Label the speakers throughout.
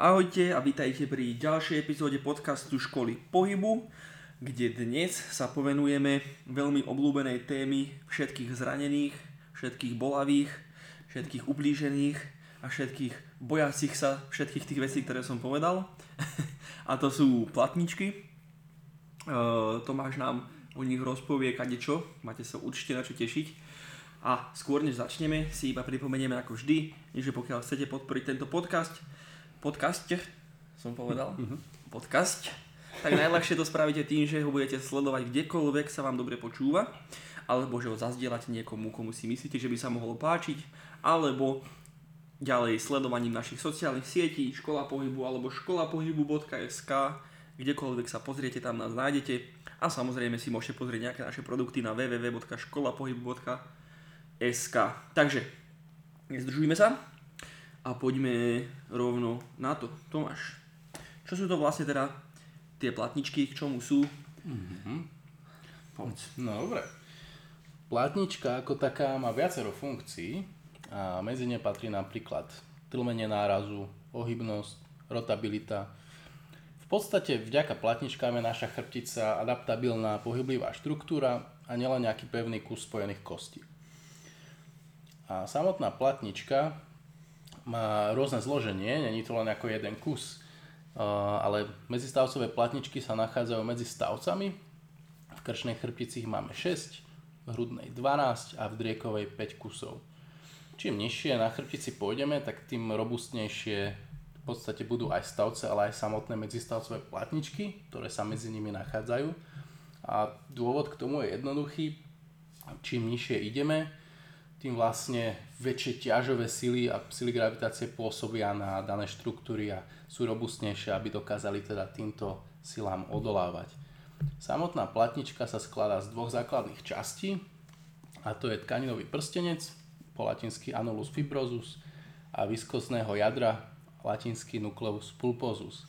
Speaker 1: Ahojte a vítajte pri ďalšej epizóde podcastu Školy pohybu, kde dnes sa povenujeme veľmi obľúbenej témy všetkých zranených, všetkých bolavých, všetkých ublížených a všetkých bojacích sa všetkých tých vecí, ktoré som povedal. a to sú platničky. Uh, Tomáš nám o nich rozpovie kadečo, máte sa určite na čo tešiť. A skôr než začneme, si iba pripomenieme ako vždy, že pokiaľ chcete podporiť tento podcast, podcast, som povedal, mm-hmm. podcast, tak najľahšie to spravíte tým, že ho budete sledovať kdekoľvek sa vám dobre počúva, alebo že ho zazdielate niekomu, komu si myslíte, že by sa mohlo páčiť, alebo ďalej sledovaním našich sociálnych sietí, škola pohybu alebo školapohybu.sk, kdekoľvek sa pozriete, tam nás nájdete a samozrejme si môžete pozrieť nejaké naše produkty na www.školapohybu.sk. Takže, nezdržujme sa, a poďme rovno na to. Tomáš, čo sú to vlastne teda tie platničky, k čomu sú? Mm-hmm.
Speaker 2: Poď. No dobre. Platnička ako taká má viacero funkcií a medzi ne patrí napríklad tlmenie nárazu, ohybnosť, rotabilita. V podstate vďaka platničkám je naša chrbtica adaptabilná, pohyblivá štruktúra a nielen nejaký pevný kus spojených kostí. A samotná platnička má rôzne zloženie, není to len ako jeden kus, ale medzistavcové platničky sa nachádzajú medzi stavcami. V krčnej chrbtici ich máme 6, v hrudnej 12 a v driekovej 5 kusov. Čím nižšie na chrbtici pôjdeme, tak tým robustnejšie v podstate budú aj stavce, ale aj samotné medzistavcové platničky, ktoré sa medzi nimi nachádzajú. A dôvod k tomu je jednoduchý. Čím nižšie ideme, tým vlastne väčšie ťažové sily a sily gravitácie pôsobia na dané štruktúry a sú robustnejšie, aby dokázali teda týmto silám odolávať. Samotná platnička sa skladá z dvoch základných častí a to je tkaninový prstenec, po latinsky annulus fibrosus a viskozného jadra, latinsky nucleus pulposus.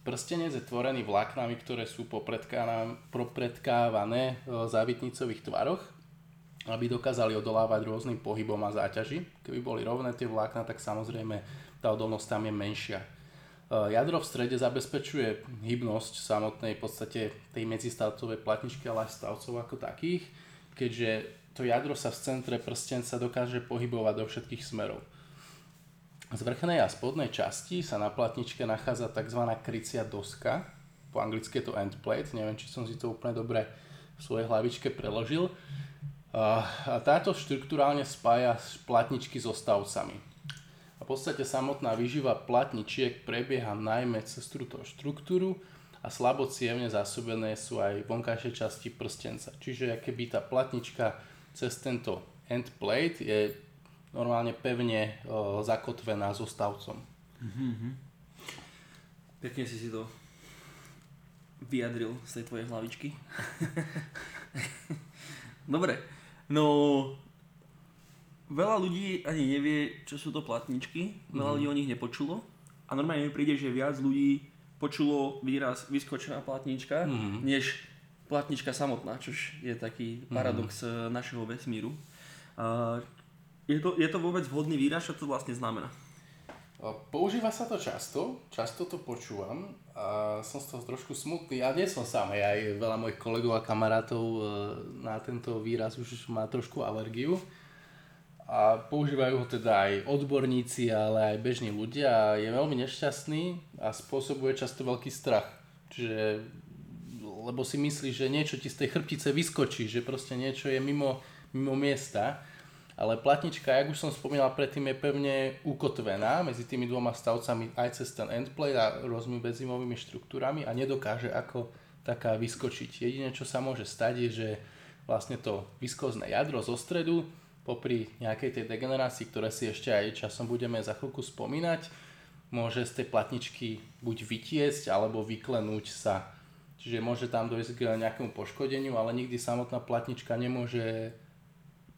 Speaker 2: Prstenec je tvorený vláknami, ktoré sú popredkávané v závitnicových tvaroch aby dokázali odolávať rôznym pohybom a záťaži. Keby boli rovné tie vlákna, tak samozrejme tá odolnosť tam je menšia. E, jadro v strede zabezpečuje hybnosť samotnej podstate tej medzistavcovej platničky, ale aj stavcov ako takých, keďže to jadro sa v centre prstenca dokáže pohybovať do všetkých smerov. Z vrchnej a spodnej časti sa na platničke nachádza tzv. krycia doska, po anglicky je to endplate, neviem, či som si to úplne dobre v svojej hlavičke preložil. A táto štruktúrálne spája platničky so stavcami. A v podstate samotná výživa platničiek prebieha najmä cez túto štruktúru a slabo cievne zásobené sú aj vonkajšie časti prstenca. Čiže keby tá platnička cez tento end plate je normálne pevne o, zakotvená so stavcom. Mm-hmm.
Speaker 1: Pekne si si to vyjadril z tej tvojej hlavičky. Dobre, No, veľa ľudí ani nevie, čo sú to platničky, veľa mm. ľudí o nich nepočulo a normálne mi príde, že viac ľudí počulo výraz vyskočená platnička, mm. než platnička samotná, čož je taký mhm. paradox mm. našeho vesmíru. Uh, je, to, je to vôbec vhodný výraz, čo to vlastne znamená?
Speaker 2: Používa sa to často, často to počúvam a som z toho trošku smutný. Ja nie som sám, aj veľa mojich kolegov a kamarátov e, na tento výraz už má trošku alergiu. A používajú ho teda aj odborníci, ale aj bežní ľudia a je veľmi nešťastný a spôsobuje často veľký strach. Čiže, lebo si myslí, že niečo ti z tej chrbtice vyskočí, že proste niečo je mimo, mimo miesta ale platnička, jak už som spomínal predtým, je pevne ukotvená medzi tými dvoma stavcami aj cez ten endplate a rôznymi benzimovými štruktúrami a nedokáže ako taká vyskočiť. Jediné, čo sa môže stať, je, že vlastne to viskozné jadro zo stredu popri nejakej tej degenerácii, ktoré si ešte aj časom budeme za chvíľku spomínať, môže z tej platničky buď vytiesť alebo vyklenúť sa. Čiže môže tam dojsť k nejakému poškodeniu, ale nikdy samotná platnička nemôže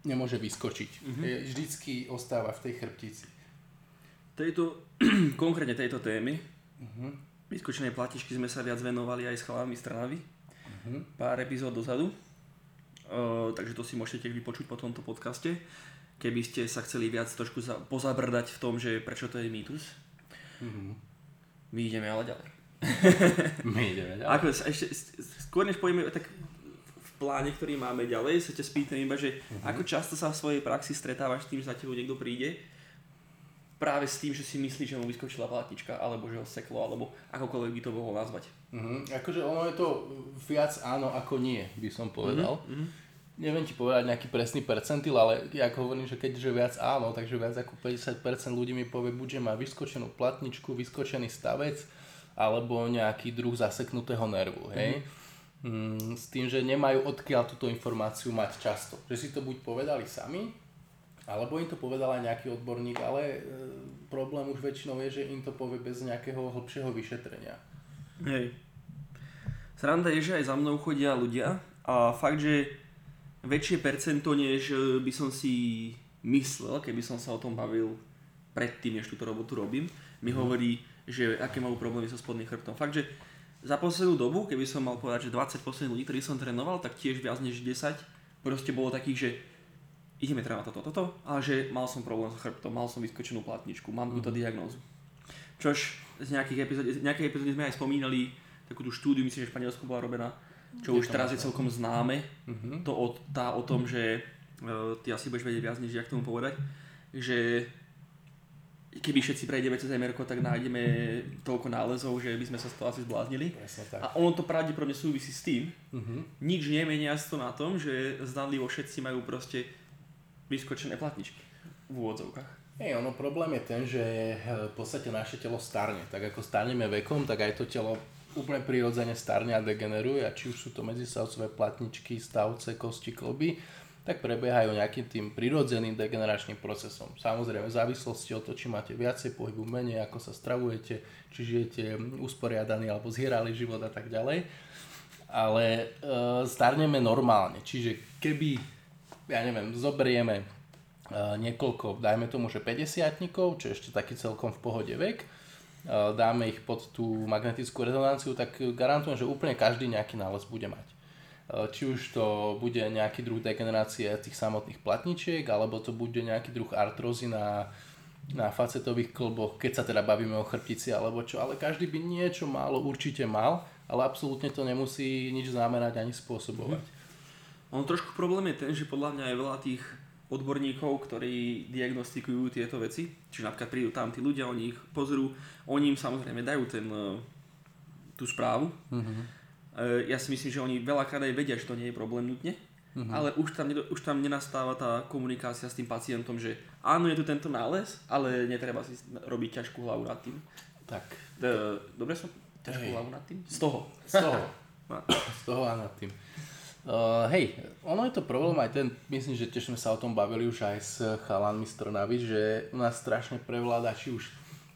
Speaker 2: nemôže vyskočiť. Mm-hmm. Je, vždycky ostáva v tej chrbtici.
Speaker 1: Tejto, konkrétne tejto témy, mm-hmm. vyskočenej platičky sme sa viac venovali aj s chalami z Trnavy. Mm-hmm. Pár epizód dozadu. Uh, takže to si môžete tiež vypočuť po tomto podcaste. Keby ste sa chceli viac trošku za, pozabrdať v tom, že prečo to je mýtus. Mm-hmm. My ideme ale ďalej.
Speaker 2: My ideme ďalej.
Speaker 1: Ako, ešte, skôr než pojeme, tak pláne, ktorý máme ďalej, sa ťa spýtam iba, že
Speaker 2: Mhm.
Speaker 1: ako často sa v svojej praxi stretávaš s tým, že za tebou niekto príde práve s tým, že si myslíš, že mu vyskočila platnička, alebo že ho seklo, alebo akokoľvek by to mohol nazvať.
Speaker 2: Mhm, akože ono je to viac áno ako nie, by som povedal.
Speaker 1: Mhm.
Speaker 2: Neviem ti povedať nejaký presný percentil, ale ja hovorím, že keďže viac áno, takže viac ako 50% ľudí mi povie buď, že má vyskočenú platničku, vyskočený stavec, alebo nejaký druh zaseknutého nervu, hej. Mm, s tým, že nemajú odkiaľ túto informáciu mať často. Že si to buď povedali sami, alebo im to povedal aj nejaký odborník, ale e, problém už väčšinou je, že im to povie bez nejakého hlbšieho vyšetrenia.
Speaker 1: Hej. Sranda je, že aj za mnou chodia ľudia a fakt, že väčšie percento, než e, by som si myslel, keby som sa o tom bavil predtým, než túto robotu robím, mi hovorí, že aké majú problémy so spodným chrbtom. Fakt, že za poslednú dobu, keby som mal povedať, že 20 posledných ľudí, ktorých som trénoval, tak tiež viac než 10 proste bolo takých, že ideme trénovať toto, toto, ale že mal som problém s chrbtom, mal som vyskočenú platničku, mám túto diagnózu. Čož z nejakých epizód, z nejakej epizódy sme aj spomínali takú tú štúdiu, myslím, že v Španielsku bola robená, čo
Speaker 2: Je
Speaker 1: už teraz je celkom známe,
Speaker 2: Mhm.
Speaker 1: to o, tá o tom, že e, ty asi budeš vedieť viac, než ja k tomu povedať, že keby všetci prejdeme cez MR, tak nájdeme toľko nálezov, že by sme sa z toho asi zbláznili. A ono to pravdepodobne súvisí s tým,
Speaker 2: Mhm.
Speaker 1: nič nemenia to na tom, že zdanlivo všetci majú proste vyskočené platničky v úvodzovkách.
Speaker 2: Hej, ono problém je ten, že eh, v podstate naše telo starne. Tak ako starneme vekom, tak aj to telo úplne prirodzene starne a degeneruje a či už sú to medzistavcové platničky, stavce, kosti, kloby, tak prebiehajú nejakým tým prirodzeným degeneračným procesom. Samozrejme v závislosti od toho, či máte viacej pohybu, menej, ako sa stravujete, či žijete usporiadaný alebo zhierali život a tak ďalej. Ale e, starneme normálne, čiže keby, ja neviem, zoberieme e, niekoľko, dajme tomu, že 50 čo je ešte taký celkom v pohode vek, e, dáme ich pod tú magnetickú rezonanciu, tak garantujem, že úplne každý nejaký nález bude mať. E, Či už to bude nejaký druh degenerácie tých samotných platničiek, alebo to bude nejaký druh artrózy na, na facetových klboch, keď sa teda bavíme o chrbtici alebo čo, ale každý by niečo málo určite mal, ale absolútne to nemusí nič znamenať ani spôsobovať.
Speaker 1: On trošku problém je ten, že podľa mňa je veľa tých odborníkov, ktorí diagnostikujú tieto veci. Čiže napríklad prídu tam tí ľudia, oni ich pozrú, oni im samozrejme dajú ten, eh, tú správu. Eh, Ja si myslím, že oni veľakrát aj vedia, že to nie je problém nutne, ale už tam, už tam nenastáva tá komunikácia s tým pacientom, že áno, je tu tento nález, ale netreba si robiť ťažkú hlavu nad tým.
Speaker 2: Tak,
Speaker 1: Eh, Dobre som? Ťažkú
Speaker 2: Hej.
Speaker 1: hlavu nad tým? Z toho.
Speaker 2: z toho. z toho a nad tým. Uh, hej, ono je to problém aj ten, myslím, že tiež sme sa o tom bavili už aj s chalanmi z Trnavy, že u nás strašne prevláda, či už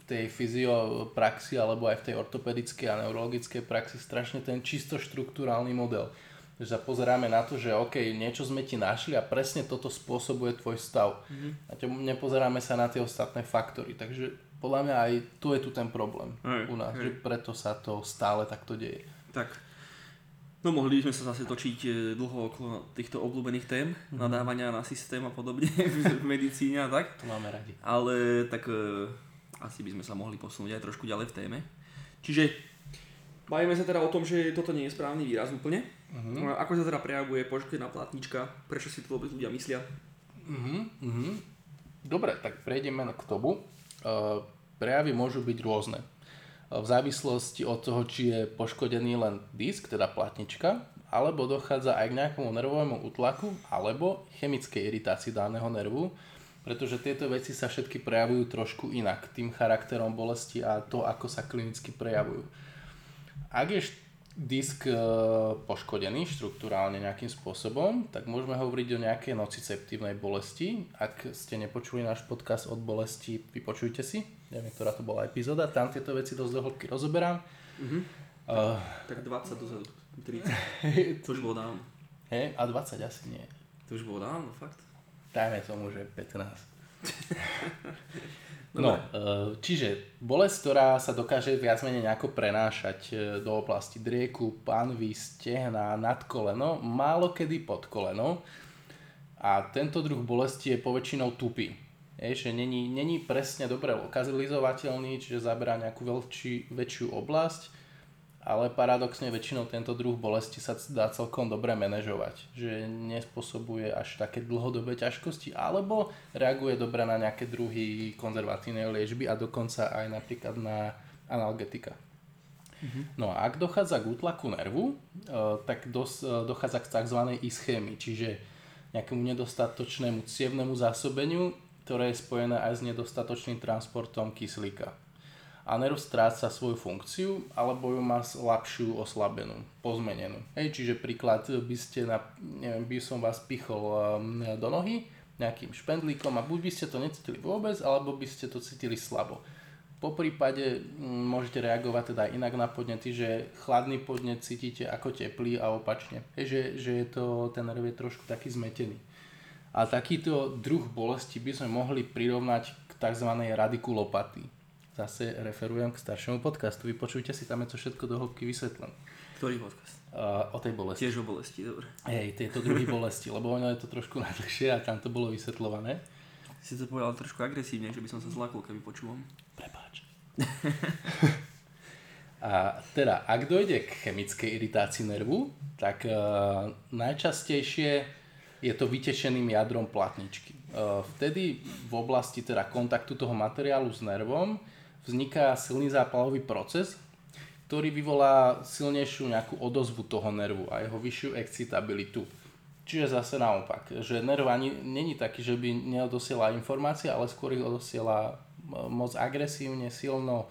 Speaker 2: tej fyziopraxi alebo aj v tej ortopedickej a neurologickej praxi strašne ten čisto štruktúrálny model. Že sa pozeráme na to, že OK, niečo sme ti našli a presne toto spôsobuje tvoj stav. A te, nepozeráme sa na tie ostatné faktory. Takže podľa mňa aj tu je tu ten problém
Speaker 1: Hej,
Speaker 2: u nás,
Speaker 1: hej.
Speaker 2: že preto sa to stále takto deje.
Speaker 1: Tak. No mohli by sme sa zase točiť e, dlho okolo týchto obľúbených tém,
Speaker 2: Mhm.
Speaker 1: nadávania na systém a podobne v medicíne a tak.
Speaker 2: To máme radi.
Speaker 1: Ale tak e, asi by sme sa mohli posunúť aj trošku ďalej v téme. Čiže bavíme sa teda o tom, že toto nie je správny výraz úplne. Uh-huh. Ako sa teda prejavuje poškodená platnička, prečo si to vôbec ľudia myslia?
Speaker 2: Mhm, mhm. Dobre, tak prejdeme k tomu. Uh, prejavy môžu byť rôzne. Uh, v závislosti od toho, či je poškodený len disk, teda platnička, alebo dochádza aj k nejakému nervovému útlaku, alebo chemickej iritácii daného nervu, pretože tieto veci sa všetky prejavujú trošku inak, tým charakterom bolesti a to, ako sa klinicky prejavujú. Ak je disk e, poškodený štruktúrálne nejakým spôsobom, tak môžeme hovoriť o nejakej nociceptívnej bolesti. Ak ste nepočuli náš podcast od bolesti, vypočujte si. Neviem, ktorá to bola epizóda. Tam tieto veci dosť do hĺbky rozoberám.
Speaker 1: Mhm.
Speaker 2: Uh,
Speaker 1: Tak 20 dozadu, 30. To už bolo dávno.
Speaker 2: hej, a 20 asi nie.
Speaker 1: To už bolo dávno, fakt.
Speaker 2: Dajme tomu, že 15.
Speaker 1: Dobre.
Speaker 2: No, e, čiže bolesť, ktorá sa dokáže viac menej nejako prenášať e, do oblasti drieku, panvy, stehna, nad koleno, málo kedy pod koleno. A tento druh bolesti je poväčšinou tupý. je, že není, není presne dobre lokalizovateľný, čiže zaberá nejakú veľči, väčšiu oblasť, ale paradoxne väčšinou tento druh bolesti sa dá celkom dobre manažovať, že nespôsobuje až také dlhodobé ťažkosti, alebo reaguje dobre na nejaké druhy konzervatívnej liečby a dokonca aj napríklad na analgetika. Mm-hmm. No a ak dochádza k útlaku nervu, eh, tak dos, eh, dochádza k tzv. ischémii, čiže nejakému nedostatočnému cievnemu zásobeniu, ktoré je spojené aj s nedostatočným transportom kyslíka. A nerv stráca svoju funkciu, alebo ju má slabšiu, oslabenú, pozmenenú. Hej, čiže príklad by ste, na, neviem, by som vás pichol um, do nohy nejakým špendlíkom a buď by ste to necítili vôbec, alebo by ste to cítili slabo. Po prípade mm, môžete reagovať teda inak na podnety, že chladný podnet cítite ako teplý a opačne. Hej, že, že je to, ten nerv je trošku taký zmetený. A takýto druh bolesti by sme mohli prirovnať k tzv. radikulopatii. Zase referujem k staršiemu podcastu. Vypočujte si, tam je to všetko do hĺbky vysvetlené.
Speaker 1: Ktorý podcast?
Speaker 2: Uh, o tej bolesti.
Speaker 1: Tiež o bolesti, dobre.
Speaker 2: Hej, tieto druhy bolesti, lebo ono je to trošku najdlhšie a tam to bolo vysvetľované.
Speaker 1: Si to povedal trošku agresívne, že by som sa zlakol, keby počúvam.
Speaker 2: Prepáč. a teda, ak dojde k chemickej iritácii nervu, tak uh, najčastejšie je to vytešeným jadrom platničky. Uh, vtedy v oblasti teda kontaktu toho materiálu s nervom vzniká silný zápalový proces, ktorý vyvolá silnejšiu nejakú odozvu toho nervu a jeho vyššiu excitabilitu. Čiže zase naopak, že nerv ani není taký, že by neodosiela informácie, ale skôr ich odosiela moc agresívne, silno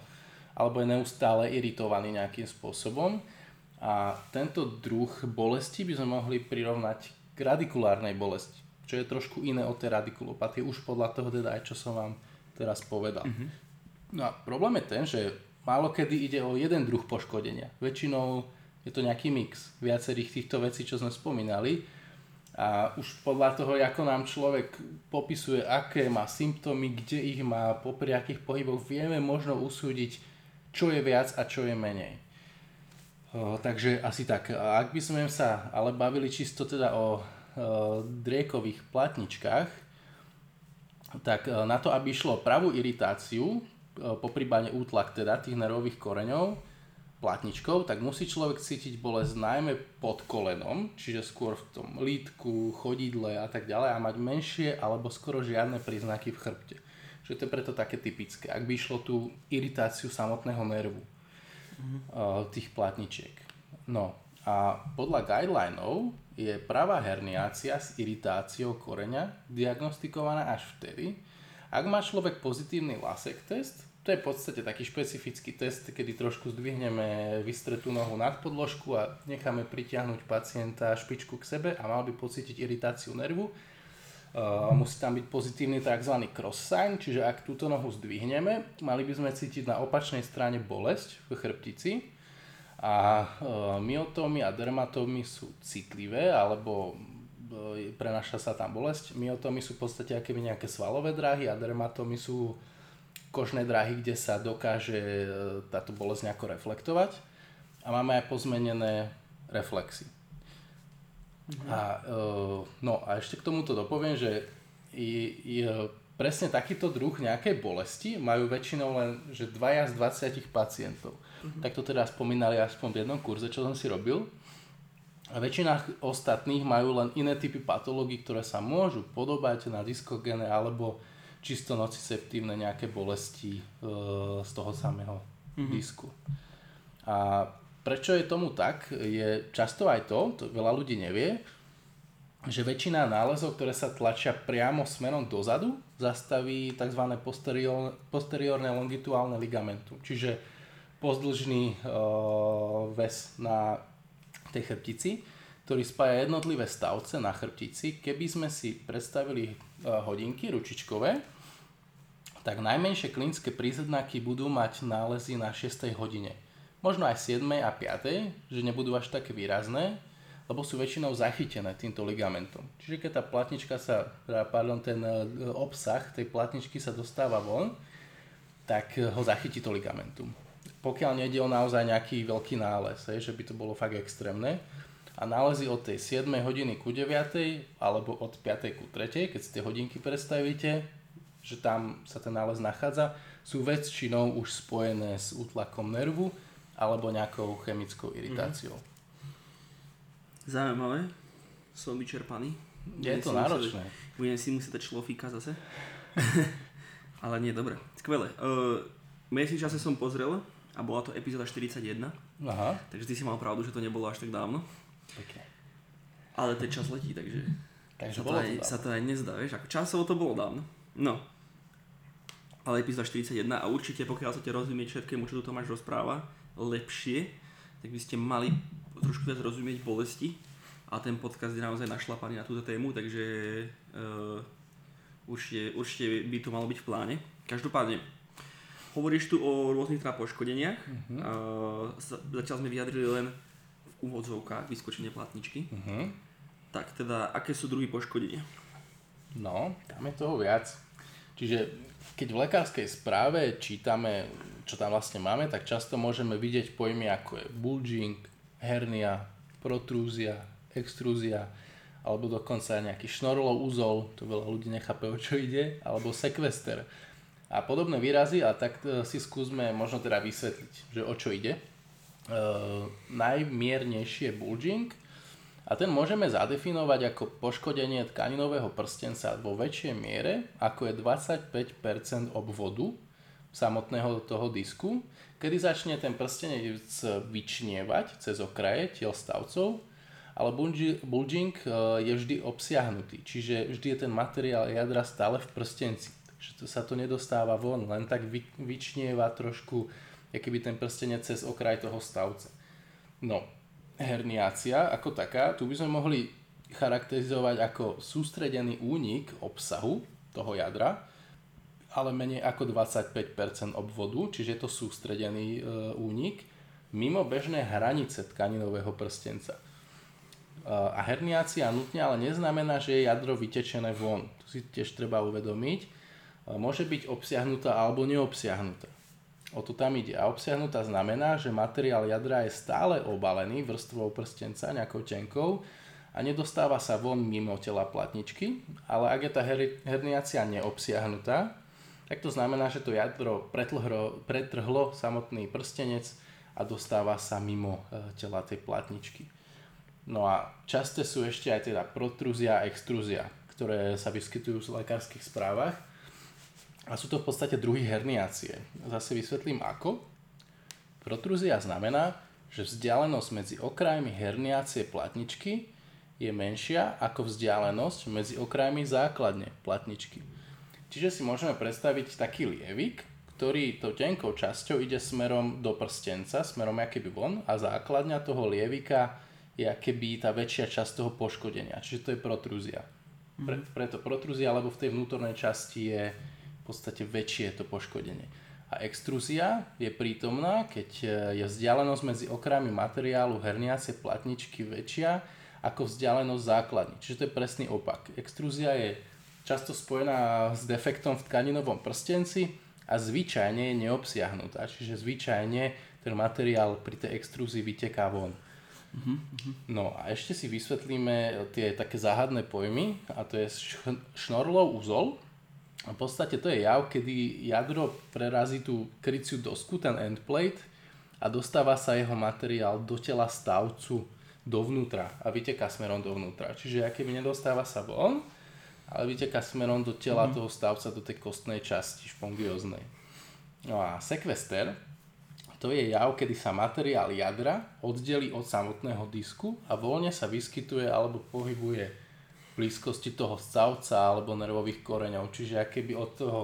Speaker 2: alebo je neustále iritovaný nejakým spôsobom. A tento druh bolesti by sme mohli prirovnať k radikulárnej bolesti, čo je trošku iné od tej radikulopatie, už podľa toho teda aj čo som vám teraz povedal. Mm-hmm. No a problém je ten, že málo kedy ide o jeden druh poškodenia. Väčšinou je to nejaký mix viacerých týchto vecí, čo sme spomínali. A už podľa toho, ako nám človek popisuje, aké má symptómy, kde ich má, popri akých pohyboch, vieme možno usúdiť, čo je viac a čo je menej. O, takže asi tak. Ak by sme sa ale bavili čisto teda o, o driekových platničkách, tak na to, aby išlo pravú iritáciu, E, po príbane útlak teda tých nervových koreňov platničkou, tak musí človek cítiť bolesť najmä pod kolenom, čiže skôr v tom lítku, chodidle a tak ďalej a mať menšie alebo skoro žiadne príznaky v chrbte. Čiže to je preto také typické, ak by išlo tú iritáciu samotného nervu mm-hmm. tých platničiek. No a podľa guidelinov je pravá herniácia s iritáciou koreňa diagnostikovaná až vtedy, ak má človek pozitívny LASEK test, to je v podstate taký špecifický test, kedy trošku zdvihneme vystretú nohu nad podložku a necháme pritiahnuť pacienta špičku k sebe a mal by pocítiť iritáciu nervu. Musí tam byť pozitívny tzv. cross sign, čiže ak túto nohu zdvihneme, mali by sme cítiť na opačnej strane bolesť v chrbtici a uh, myotómy a dermatómy sú citlivé alebo prenaša sa tam bolesť. Myotómy sú v podstate akéby nejaké svalové dráhy a dermatómy sú kožné dráhy, kde sa dokáže e, táto bolesť nejako reflektovať a máme aj pozmenené reflexy. Mhm. A, e, no a ešte k tomuto dopoviem, že je, je presne takýto druh nejakej bolesti majú väčšinou len že dvaja z 20 pacientov. Mhm. Tak to teda spomínali aspoň v jednom kurze, čo som si robil. A väčšina ostatných majú len iné typy patológií, ktoré sa môžu podobať na diskogéne alebo čisto nociceptívne nejaké bolesti e, z toho samého mm-hmm. disku. A prečo je tomu tak, je často aj to, to veľa ľudí nevie, že väčšina nálezov, ktoré sa tlačia priamo smerom dozadu, zastaví tzv. Posterior, posteriorné longituálne ligamentum, čiže pozdĺžný e, väz na tej chrbtici, ktorý spája jednotlivé stavce na chrbtici. Keby sme si predstavili e, hodinky ručičkové, tak najmenšie klinické príznaky budú mať nálezy na 6. hodine. Možno aj 7. a 5. že nebudú až také výrazné, lebo sú väčšinou zachytené týmto ligamentom. Čiže keď tá platnička sa, teda, pardon, ten e, obsah tej platničky sa dostáva von, tak e, ho zachytí to ligamentum. Pokiaľ nejde o naozaj nejaký veľký nález, že by to bolo fakt extrémne, a nálezy od tej 7 hodiny ku 9 alebo od 5 ku 3, keď si tie hodinky predstavíte, že tam sa ten nález nachádza, sú väčšinou už spojené s útlakom nervu alebo nejakou chemickou iritáciou.
Speaker 1: Mm-hmm. Zaujímavé. Som vyčerpaný.
Speaker 2: Je budem to náročné.
Speaker 1: Musieť, budem si musieť dať šlofíka zase. Ale nie, dobre. Skvelé. Uh, v čase som pozrel a bola to epizóda 41. Aha. Takže ty si mal pravdu, že to nebolo až tak dávno. Pekne. Ale ten čas letí, takže, takže sa, to aj, to sa to aj nezdá, vieš, ako časovo to bolo dávno. No. Ale epizóda 41 a určite pokiaľ chcete rozumieť všetkému, čo tu Tomáš rozpráva, lepšie, tak by ste mali trošku viac rozumieť bolesti a ten podcast je naozaj našlapaný na túto tému, takže uh, určite, určite by to malo byť v pláne. Každopádne, hovoríš tu o rôznych teda poškodeniach. Uh-huh. Uh, zatiaľ sme vyjadrili len v úvodzovkách vyskočenie platničky. Uh-huh. Tak teda, aké sú druhy poškodenia?
Speaker 2: No, tam je toho viac. Čiže keď v lekárskej správe čítame, čo tam vlastne máme, tak často môžeme vidieť pojmy ako je bulging, hernia, protrúzia, extrúzia, alebo dokonca nejaký šnorlov úzol, to veľa ľudí nechápe, o čo ide, alebo sekvester. A podobné výrazy, a tak e, si skúsme možno teda vysvetliť, že o čo ide. E, najmiernejší je bulging a ten môžeme zadefinovať ako poškodenie tkaninového prstenca vo väčšej miere, ako je 25% obvodu samotného toho disku, kedy začne ten prstenec vyčnievať cez okraje tiel stavcov, ale bulging e, je vždy obsiahnutý, čiže vždy je ten materiál jadra stále v prstenci. Takže to sa to nedostáva von, len tak vy, vyčnieva trošku, keby ten prstenec cez okraj toho stavca. No, herniácia ako taká, tu by sme mohli charakterizovať ako sústredený únik obsahu toho jadra, ale menej ako 25% obvodu, čiže je to sústredený e, únik mimo bežné hranice tkaninového prstenca. E, a herniácia nutne ale neznamená, že je jadro vytečené von. To si tiež treba uvedomiť. Môže byť obsiahnutá alebo neobsiahnutá. O to tam ide. A obsiahnutá znamená, že materiál jadra je stále obalený vrstvou prstenca nejakou tenkou a nedostáva sa von mimo tela platničky, ale ak je tá her- herniácia neobsiahnutá, tak to znamená, že to jadro pretrhlo, pretrhlo samotný prstenec a dostáva sa mimo e, tela tej platničky. No a časté sú ešte aj teda protrúzia a extrúzia, ktoré sa vyskytujú v lekárskych správach a sú to v podstate druhy herniácie. Zase vysvetlím ako. Protrúzia znamená, že vzdialenosť medzi okrajmi herniácie platničky je menšia ako vzdialenosť medzi okrajmi základne platničky. Čiže si môžeme predstaviť taký lievik, ktorý to tenkou časťou ide smerom do prstenca, smerom keby von a základňa toho lievika je keby tá väčšia časť toho poškodenia. Čiže to je protrúzia. Pre, mhm. preto protrúzia, lebo v tej vnútornej časti je podstate väčšie to poškodenie. A extrúzia je prítomná, keď e, je vzdialenosť medzi okrajmi materiálu herniacie platničky väčšia ako vzdialenosť základní. Čiže to je presný opak. Extrúzia je často spojená s defektom v tkaninovom prstenci a zvyčajne je neobsiahnutá. Čiže zvyčajne ten materiál pri tej extrúzii vyteká von. No a ešte si vysvetlíme tie také záhadné pojmy a to je šnorlov úzol, a v podstate to je jav, kedy jadro prerazí tú kryciu dosku, ten endplate a dostáva sa jeho materiál do tela stavcu dovnútra a vyteká smerom dovnútra. Čiže keby nedostáva sa von, ale vyteká smerom do tela mm-hmm. toho stavca, do tej kostnej časti špongioznej. No a sekvester, to je jav, kedy sa materiál jadra oddelí od samotného disku a voľne sa vyskytuje alebo pohybuje blízkosti toho stavca alebo nervových koreňov. Čiže keby od toho,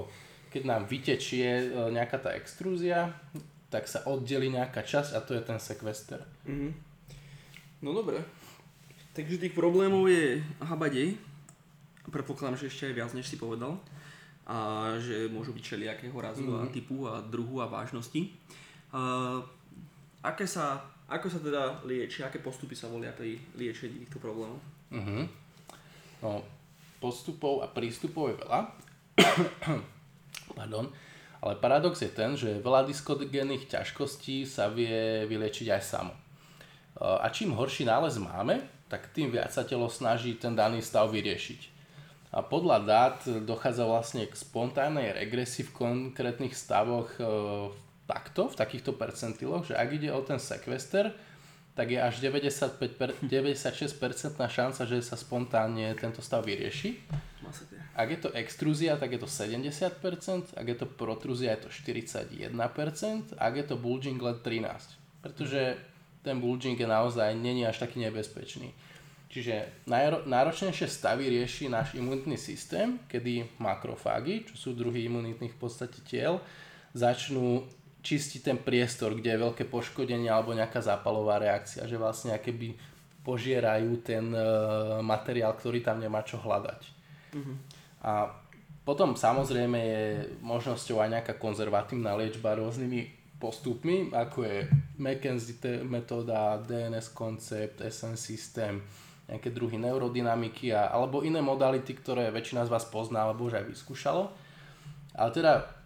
Speaker 2: keď nám vytečie e, nejaká tá extrúzia, tak sa oddelí nejaká časť a to je ten sekvester. Mm-hmm.
Speaker 1: No dobre. Takže tých problémov je habadej. Predpokladám, že ešte aj viac, než si povedal. A že môžu byť všelijakého razu mm-hmm. a mhm. typu a druhu a vážnosti. Uh, aké sa, ako sa teda liečia, aké postupy sa volia pri liečení týchto problémov? Mm-hmm.
Speaker 2: No, postupov a prístupov je veľa. Pardon. Ale paradox je ten, že veľa diskodegénnych ťažkostí sa vie vyliečiť aj samo. A čím horší nález máme, tak tým viac sa telo snaží ten daný stav vyriešiť. A podľa dát dochádza vlastne k spontánnej regresii v konkrétnych stavoch e, takto, v takýchto percentiloch, že ak ide o ten sekvester, tak je až 95 per, 96% šanca, že sa spontánne tento stav vyrieši. Ak je to extrúzia, tak je to 70%, ak je to protrúzia, je to 41%, ak je to bulging len 13%. Pretože ten bulging je naozaj není až taký nebezpečný. Čiže náročnejšie stavy rieši náš imunitný systém, kedy makrofágy, čo sú druhy imunitných v podstate tiel, začnú čistiť ten priestor, kde je veľké poškodenie alebo nejaká zápalová reakcia, že vlastne keby požierajú ten e, materiál, ktorý tam nemá čo hľadať. Uh-huh. A potom samozrejme je možnosťou aj nejaká konzervatívna liečba rôznymi postupmi, ako je McKenzie metóda, DNS koncept, SN systém, nejaké druhy neurodynamiky a, alebo iné modality, ktoré väčšina z vás pozná alebo už aj vyskúšalo. Ale teda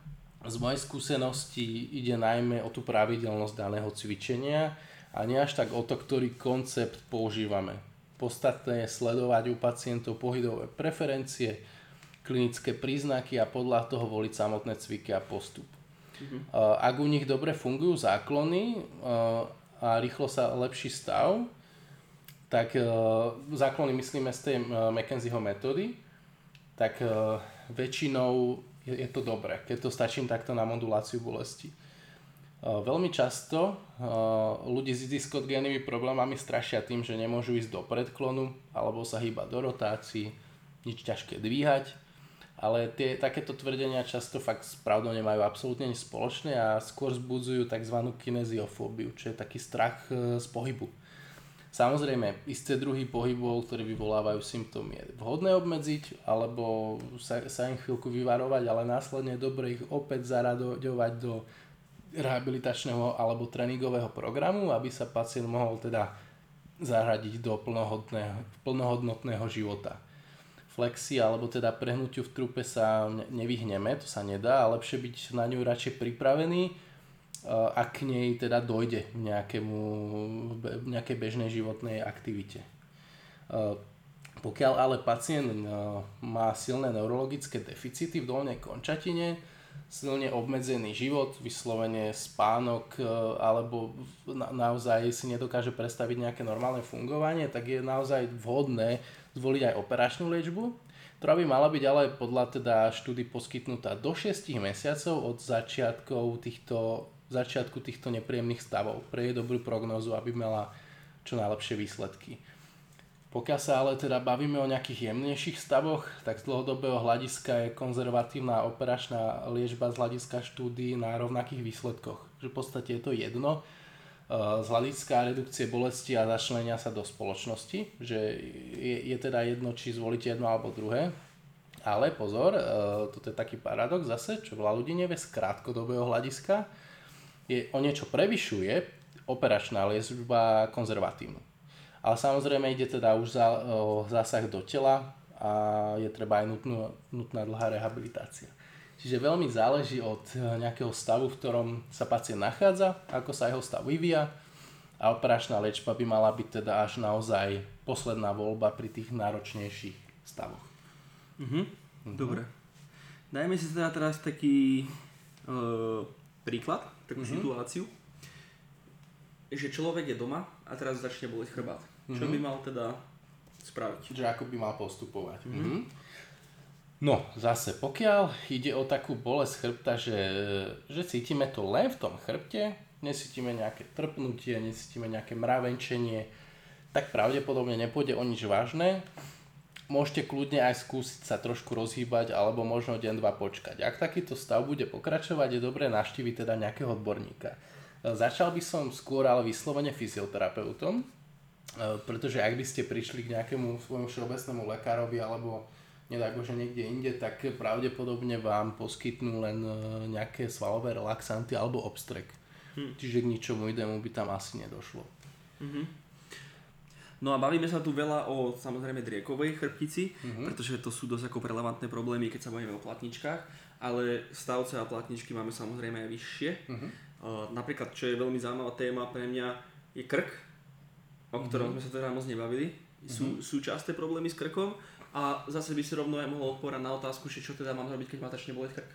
Speaker 2: z mojej skúsenosti ide najmä o tú pravidelnosť daného cvičenia a nie až tak o to, ktorý koncept používame. Podstatné je sledovať u pacientov pohybové preferencie, klinické príznaky a podľa toho voliť samotné cviky a postup. Uh-huh. Ak u nich dobre fungujú záklony a rýchlo sa lepší stav, tak záklony myslíme z tej McKenzieho metódy, tak väčšinou je, je to dobré, keď to stačím takto na moduláciu bolesti. Uh, veľmi často uh, ľudí s diskogénnymi problémami strašia tým, že nemôžu ísť do predklonu alebo sa hýbať do rotácií, nič ťažké dvíhať, ale tie, takéto tvrdenia často fakt s pravdou nemajú absolútne nič spoločné a skôr zbudzujú tzv. kineziofóbiu, čo je taký strach uh, z pohybu. Samozrejme, isté druhy pohybov, ktoré vyvolávajú symptómy, je vhodné obmedziť alebo sa, sa im chvíľku vyvarovať, ale následne dobre ich opäť zaraďovať do rehabilitačného alebo tréningového programu, aby sa pacient mohol teda zaradiť do plnohodnotného života. Flexi alebo teda prehnutiu v trupe sa nevyhneme, to sa nedá a lepšie byť na ňu radšej pripravený, ak k nej teda dojde nejakému, nejakej bežnej životnej aktivite. Pokiaľ ale pacient má silné neurologické deficity v dolnej končatine, silne obmedzený život, vyslovene spánok alebo naozaj si nedokáže predstaviť nejaké normálne fungovanie, tak je naozaj vhodné zvoliť aj operačnú liečbu, ktorá by mala byť ale podľa teda štúdy poskytnutá do 6 mesiacov od začiatkov týchto začiatku týchto nepríjemných stavov pre jej dobrú prognozu, aby mala čo najlepšie výsledky. Pokiaľ sa ale teda bavíme o nejakých jemnejších stavoch, tak z dlhodobého hľadiska je konzervatívna operačná liečba z hľadiska štúdií na rovnakých výsledkoch. Že v podstate je to jedno, eh, z hľadiska redukcie bolesti a začlenia sa do spoločnosti, že je, je teda jedno, či zvolíte jedno alebo druhé. Ale pozor, eh, toto je taký paradox zase, čo veľa ľudí nevie z krátkodobého hľadiska, je o niečo prevyšuje operačná liečba konzervatívnu. Ale samozrejme ide teda už za, o zásah do tela a je treba aj nutnú, nutná dlhá rehabilitácia. Čiže veľmi záleží od e, nejakého stavu, v ktorom sa pacient nachádza, ako sa jeho stav vyvíja a operačná liečba by mala byť teda až naozaj posledná voľba pri tých náročnejších stavoch.
Speaker 1: Mhm. Mhm. Dobre. Dajme si teda teraz taký uh, príklad takú mm-hmm. situáciu, že človek je doma a teraz začne boleť chrbát. Mm-hmm. Čo mhm. by mal teda spraviť?
Speaker 2: Že ako by mal postupovať. Mm-hmm. No, zase, pokiaľ ide o takú bolesť chrbta, že, že cítime to len v tom chrbte, nesítime nejaké trpnutie, nesítime nejaké mravenčenie, tak pravdepodobne nepôjde o nič vážne môžete kľudne aj skúsiť sa trošku rozhýbať alebo možno deň, dva počkať. Ak takýto stav bude pokračovať, je dobré naštíviť teda nejakého odborníka. E, začal by som skôr ale vyslovene fyzioterapeutom, e, pretože ak by ste prišli k nejakému svojmu všeobecnému lekárovi alebo nedaj Bože niekde inde, tak pravdepodobne vám poskytnú len e, nejaké svalové relaxanty alebo obstrek. Hm. Čiže k ničomu inému by tam asi nedošlo. Mm-hmm.
Speaker 1: No a bavíme sa tu veľa o samozrejme driekovej chrbtici, mm-hmm. pretože to sú dosť ako relevantné problémy, keď sa bavíme o platničkách, ale stavce a platničky máme samozrejme aj vyššie. Mm-hmm. Uh, napríklad, čo je veľmi zaujímavá téma pre mňa, je krk, o ktorom mm-hmm. sme sa teda moc nebavili. Sú, mm-hmm. sú časté problémy s krkom a A zase by si rovno aj mohol odpovedať na otázku, že čo teda mám robiť, keď ma začne boleť krk.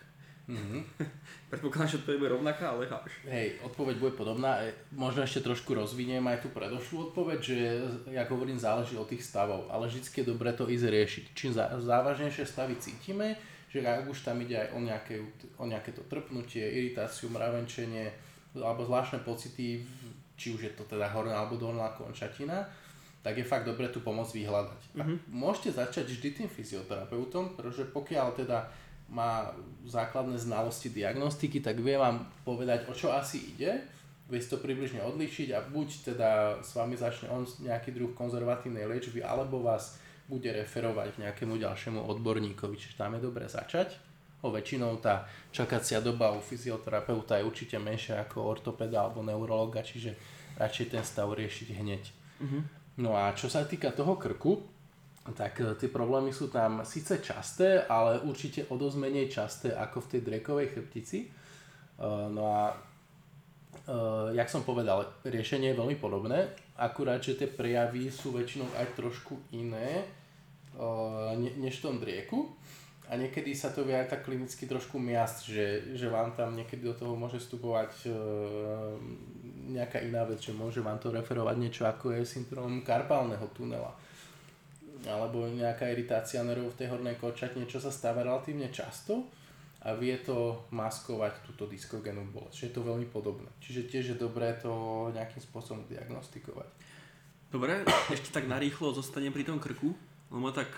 Speaker 2: Mm-hmm.
Speaker 1: Predpokladám, že odpoveď bude rovnaká, ale chápeš.
Speaker 2: Hej, odpoveď bude podobná. E, možno ešte trošku rozviniem aj tú predošlú odpoveď, že, jak hovorím, záleží od tých stavov, ale vždy je dobre to ísť riešiť. Čím závažnejšie stavy cítime, že ak už tam ide aj o nejaké, o nejaké to trpnutie, iritáciu, mravenčenie, alebo zvláštne pocity, či už je to teda horná alebo dolná končatina, tak je fakt dobre tú pomoc vyhľadať. Mm-hmm. A mhm. môžete začať vždy tým fyzioterapeutom, pretože pokiaľ teda má základné znalosti diagnostiky, tak vie vám povedať, o čo asi ide, vie si to približne odlíšiť a buď teda s vami začne on nejaký druh konzervatívnej liečby, alebo vás bude referovať k nejakému ďalšiemu odborníkovi, čiže tam je dobre začať. O väčšinou tá čakacia doba u fyzioterapeuta je určite menšia ako ortopeda alebo neurologa, čiže radšej ten stav riešiť hneď. Mm-hmm. No a čo sa týka toho krku, tak e, tie problémy sú tam síce časté, ale určite o dosť menej časté ako v tej drekovej chrbtici. E, no a e, jak som povedal, riešenie je veľmi podobné, akurát, že tie prejavy sú väčšinou aj trošku iné než v tom drieku. A niekedy sa to vie aj tak klinicky trošku miasť, že, že vám tam niekedy do toho môže vstupovať nejaká iná vec, že môže vám to referovať niečo ako je syndrom karpálneho tunela alebo nejaká iritácia nervov v tej hornej kočatine, čo sa stáva relatívne často a vie to maskovať túto diskogénu bolesť. Čiže je to veľmi podobné. Čiže tiež je dobré to nejakým spôsobom diagnostikovať.
Speaker 1: Dobre, ešte tak narýchlo zostanem pri tom krku, lebo tak,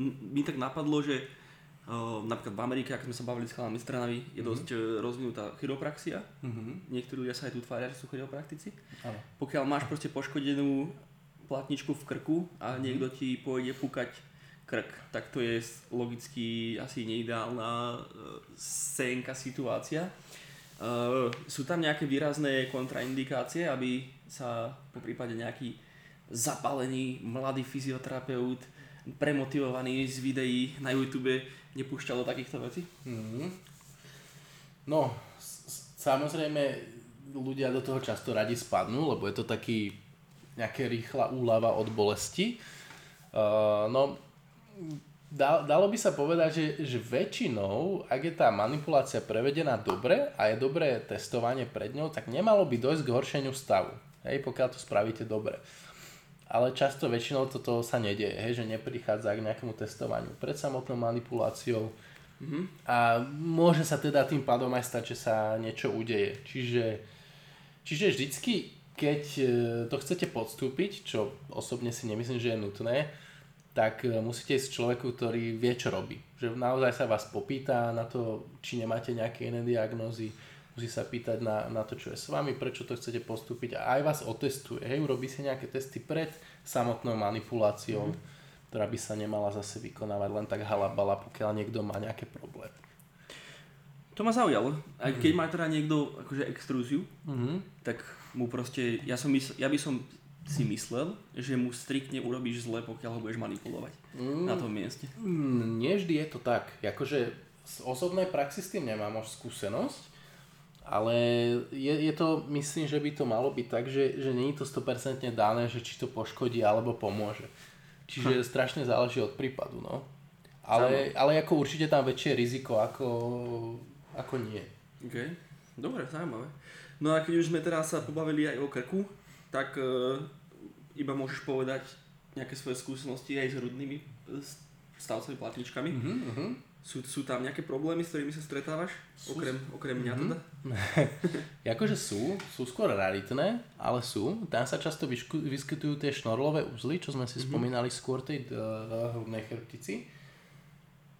Speaker 1: mi tak napadlo, že Uh, napríklad v Amerike, ako sme sa bavili s chalami stranami, je mhm. dosť mm-hmm. rozvinutá chiropraxia. Mm-hmm. Niektorí ľudia sa aj tu tvária, že sú chiropraktici. Ano. Pokiaľ máš proste poškodenú platničku v krku a mm-hmm. niekto ti pôjde púkať krk, tak to je logicky asi neideálna uh, scénka situácia. Uh, sú tam nejaké výrazné kontraindikácie, aby sa po prípade nejaký zapálený mladý fyzioterapeut premotivovaný z videí na YouTube nepúšťal do takýchto vecí? Mm-hmm.
Speaker 2: No, s- samozrejme ľudia do toho často radi spadnú, lebo je to taký nejaká rýchla úlava od bolesti. Uh, no, dá, dalo by sa povedať, že, že väčšinou, ak je tá manipulácia prevedená dobre a je dobré testovanie pred ňou, tak nemalo by dojsť k horšeniu stavu, hej, pokiaľ to spravíte dobre. Ale často väčšinou toto sa nedieje, hej, že neprichádza k nejakému testovaniu pred samotnou manipuláciou. Mm-hmm. A môže sa teda tým pádom aj stať, že sa niečo udeje. Čiže, čiže vždycky, keď e, to chcete podstúpiť, čo osobne si nemyslím, že je nutné, tak e, musíte ísť človeku, ktorý vie, čo robí. Že naozaj sa vás popýta na to, či nemáte nejaké iné diagnózy, musí sa pýtať na, na to, čo je s vami, prečo to chcete postúpiť a aj vás otestuje. Hej, urobí si nejaké testy pred samotnou manipuláciou, mm. ktorá by sa nemala zase vykonávať len tak halabala, pokiaľ niekto má nejaké problémy.
Speaker 1: To ma zaujalo. Aj keď mm. má teda niekto akože extrúziu, mm. tak mu proste, ja, som mysl, ja by som si myslel, že mu striktne urobíš zle, pokiaľ ho budeš manipulovať mm. na tom mieste.
Speaker 2: Mm, nie vždy je to tak. Akože z osobnej praxi s tým nemám už skúsenosť, ale je, je to, myslím, že by to malo byť tak, že, že je to 100% dané, že či to poškodí alebo pomôže. Čiže hm. strašne záleží od prípadu, no. Ale, ale ako určite tam väčšie riziko ako, ako nie.
Speaker 1: OK, dobre, zaujímavé. No a keď už sme teraz sa pobavili aj o krku, tak uh, iba môžeš povedať nejaké svoje skúsenosti aj s hrudnými stavcovými platničkami. Uh-huh, sú, sú tam nejaké problémy, s ktorými sa stretávaš? Sú, okrem, okrem mňa teda?
Speaker 2: Mm-hmm. akože sú, sú skôr raritné, ale sú. Tam sa často vyskytujú tie šnorlové uzly, čo sme si mm-hmm. spomínali skôr tej uh, hrudnej chrbtici.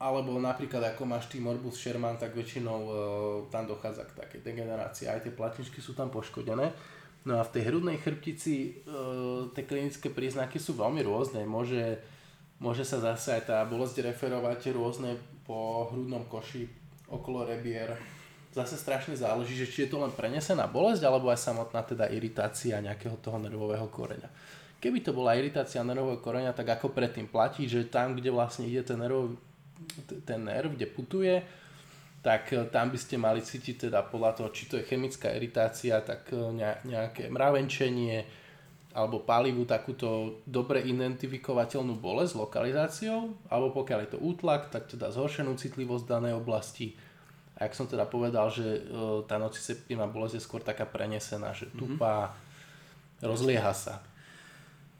Speaker 2: Alebo napríklad ako máš ty morbus Sherman, tak väčšinou uh, tam dochádza k takej degenerácii. Aj tie platničky sú tam poškodené. No a v tej hrudnej chrbtici uh, tie klinické príznaky sú veľmi rôzne. Môže, môže sa zase aj tá bolesť referovať rôzne po hrudnom koši okolo rebier. Zase strašne záleží, že či je to len prenesená bolesť, alebo aj samotná teda iritácia nejakého toho nervového koreňa. Keby to bola iritácia nervového koreňa, tak ako predtým platí, že tam, kde vlastne ide ten nerv, ten nerv kde putuje, tak e, tam by ste mali cítiť teda podľa toho, či to je chemická iritácia, tak e, nejaké mravenčenie, alebo palivu takúto dobre identifikovateľnú bolesť s lokalizáciou, alebo pokiaľ je to útlak, tak to dá zhoršenú citlivosť danej oblasti. A jak som teda povedal, že e, tá nociceptívna bolesť je skôr taká prenesená, že tupá, mm-hmm. rozlieha sa.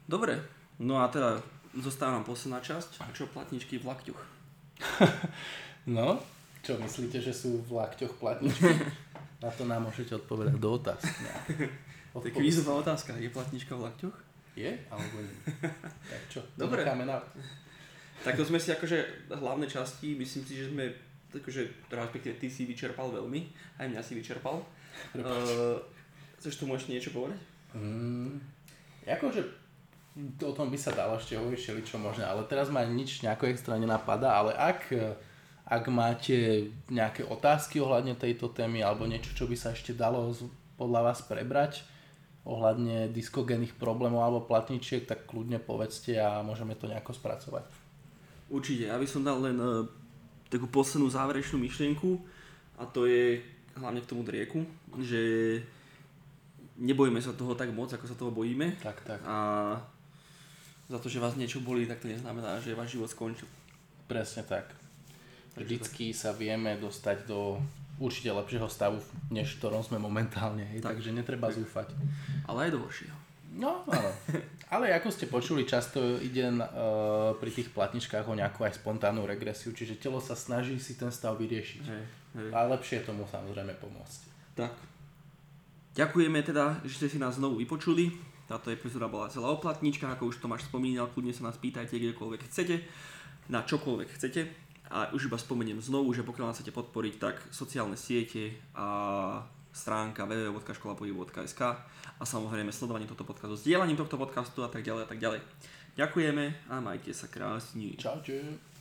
Speaker 1: Dobre, no a teda zostáva nám posledná časť. Čo platničky v lakťoch?
Speaker 2: no, čo myslíte, že sú v lakťoch platničky? Na to nám môžete odpovedať do otázky.
Speaker 1: To je kvízová otázka. Je platnička v lakťoch?
Speaker 2: Je? Alebo nie? tak čo?
Speaker 1: Dobre.
Speaker 2: Na...
Speaker 1: Tak to sme si akože hlavné časti, myslím si, že sme akože, respektíve ty si vyčerpal veľmi, aj mňa si vyčerpal. Uh, chceš tu môžeš niečo povedať?
Speaker 2: Mm, akože o tom by sa dalo ešte hovoriť čo možné, ale teraz ma nič nejako extra nenapadá, ale ak, ak máte nejaké otázky ohľadne tejto témy alebo niečo, čo by sa ešte dalo podľa vás prebrať, ohľadne diskogénnych problémov alebo platničiek, tak kľudne povedzte a môžeme to nejako spracovať.
Speaker 1: Určite, ja by som dal len uh, takú poslednú záverečnú myšlienku a to je hlavne k tomu drieku, že nebojíme sa toho tak moc, ako sa toho bojíme.
Speaker 2: Tak, tak.
Speaker 1: A za to, že vás niečo bolí, tak to neznamená, že váš život skončil.
Speaker 2: Presne tak. Vždycky sa vieme dostať do určite lepšieho stavu, než v ktorom sme momentálne, hej, tak. takže netreba zúfať.
Speaker 1: Ale aj do horšieho.
Speaker 2: No, áno. Ale ako ste počuli, často ide uh, pri tých platničkách o nejakú aj spontánnu regresiu, čiže telo sa snaží si ten stav vyriešiť. Hej, hej. A lepšie je tomu samozrejme pomôcť.
Speaker 1: Tak. Ďakujeme teda, že ste si nás znovu vypočuli. Táto epizóda bola celá o platničkách, ako už Tomáš spomínal, kľudne sa nás pýtajte kdekoľvek chcete, na čokoľvek chcete. A už iba spomeniem znovu, že pokiaľ nás chcete podporiť, tak sociálne siete a stránka www.školapohybu.sk a samozrejme sledovanie tohto podcastu, sdielaním tohto podcastu a tak ďalej a tak ďalej. Ďakujeme a majte sa krásne.
Speaker 2: Čaute.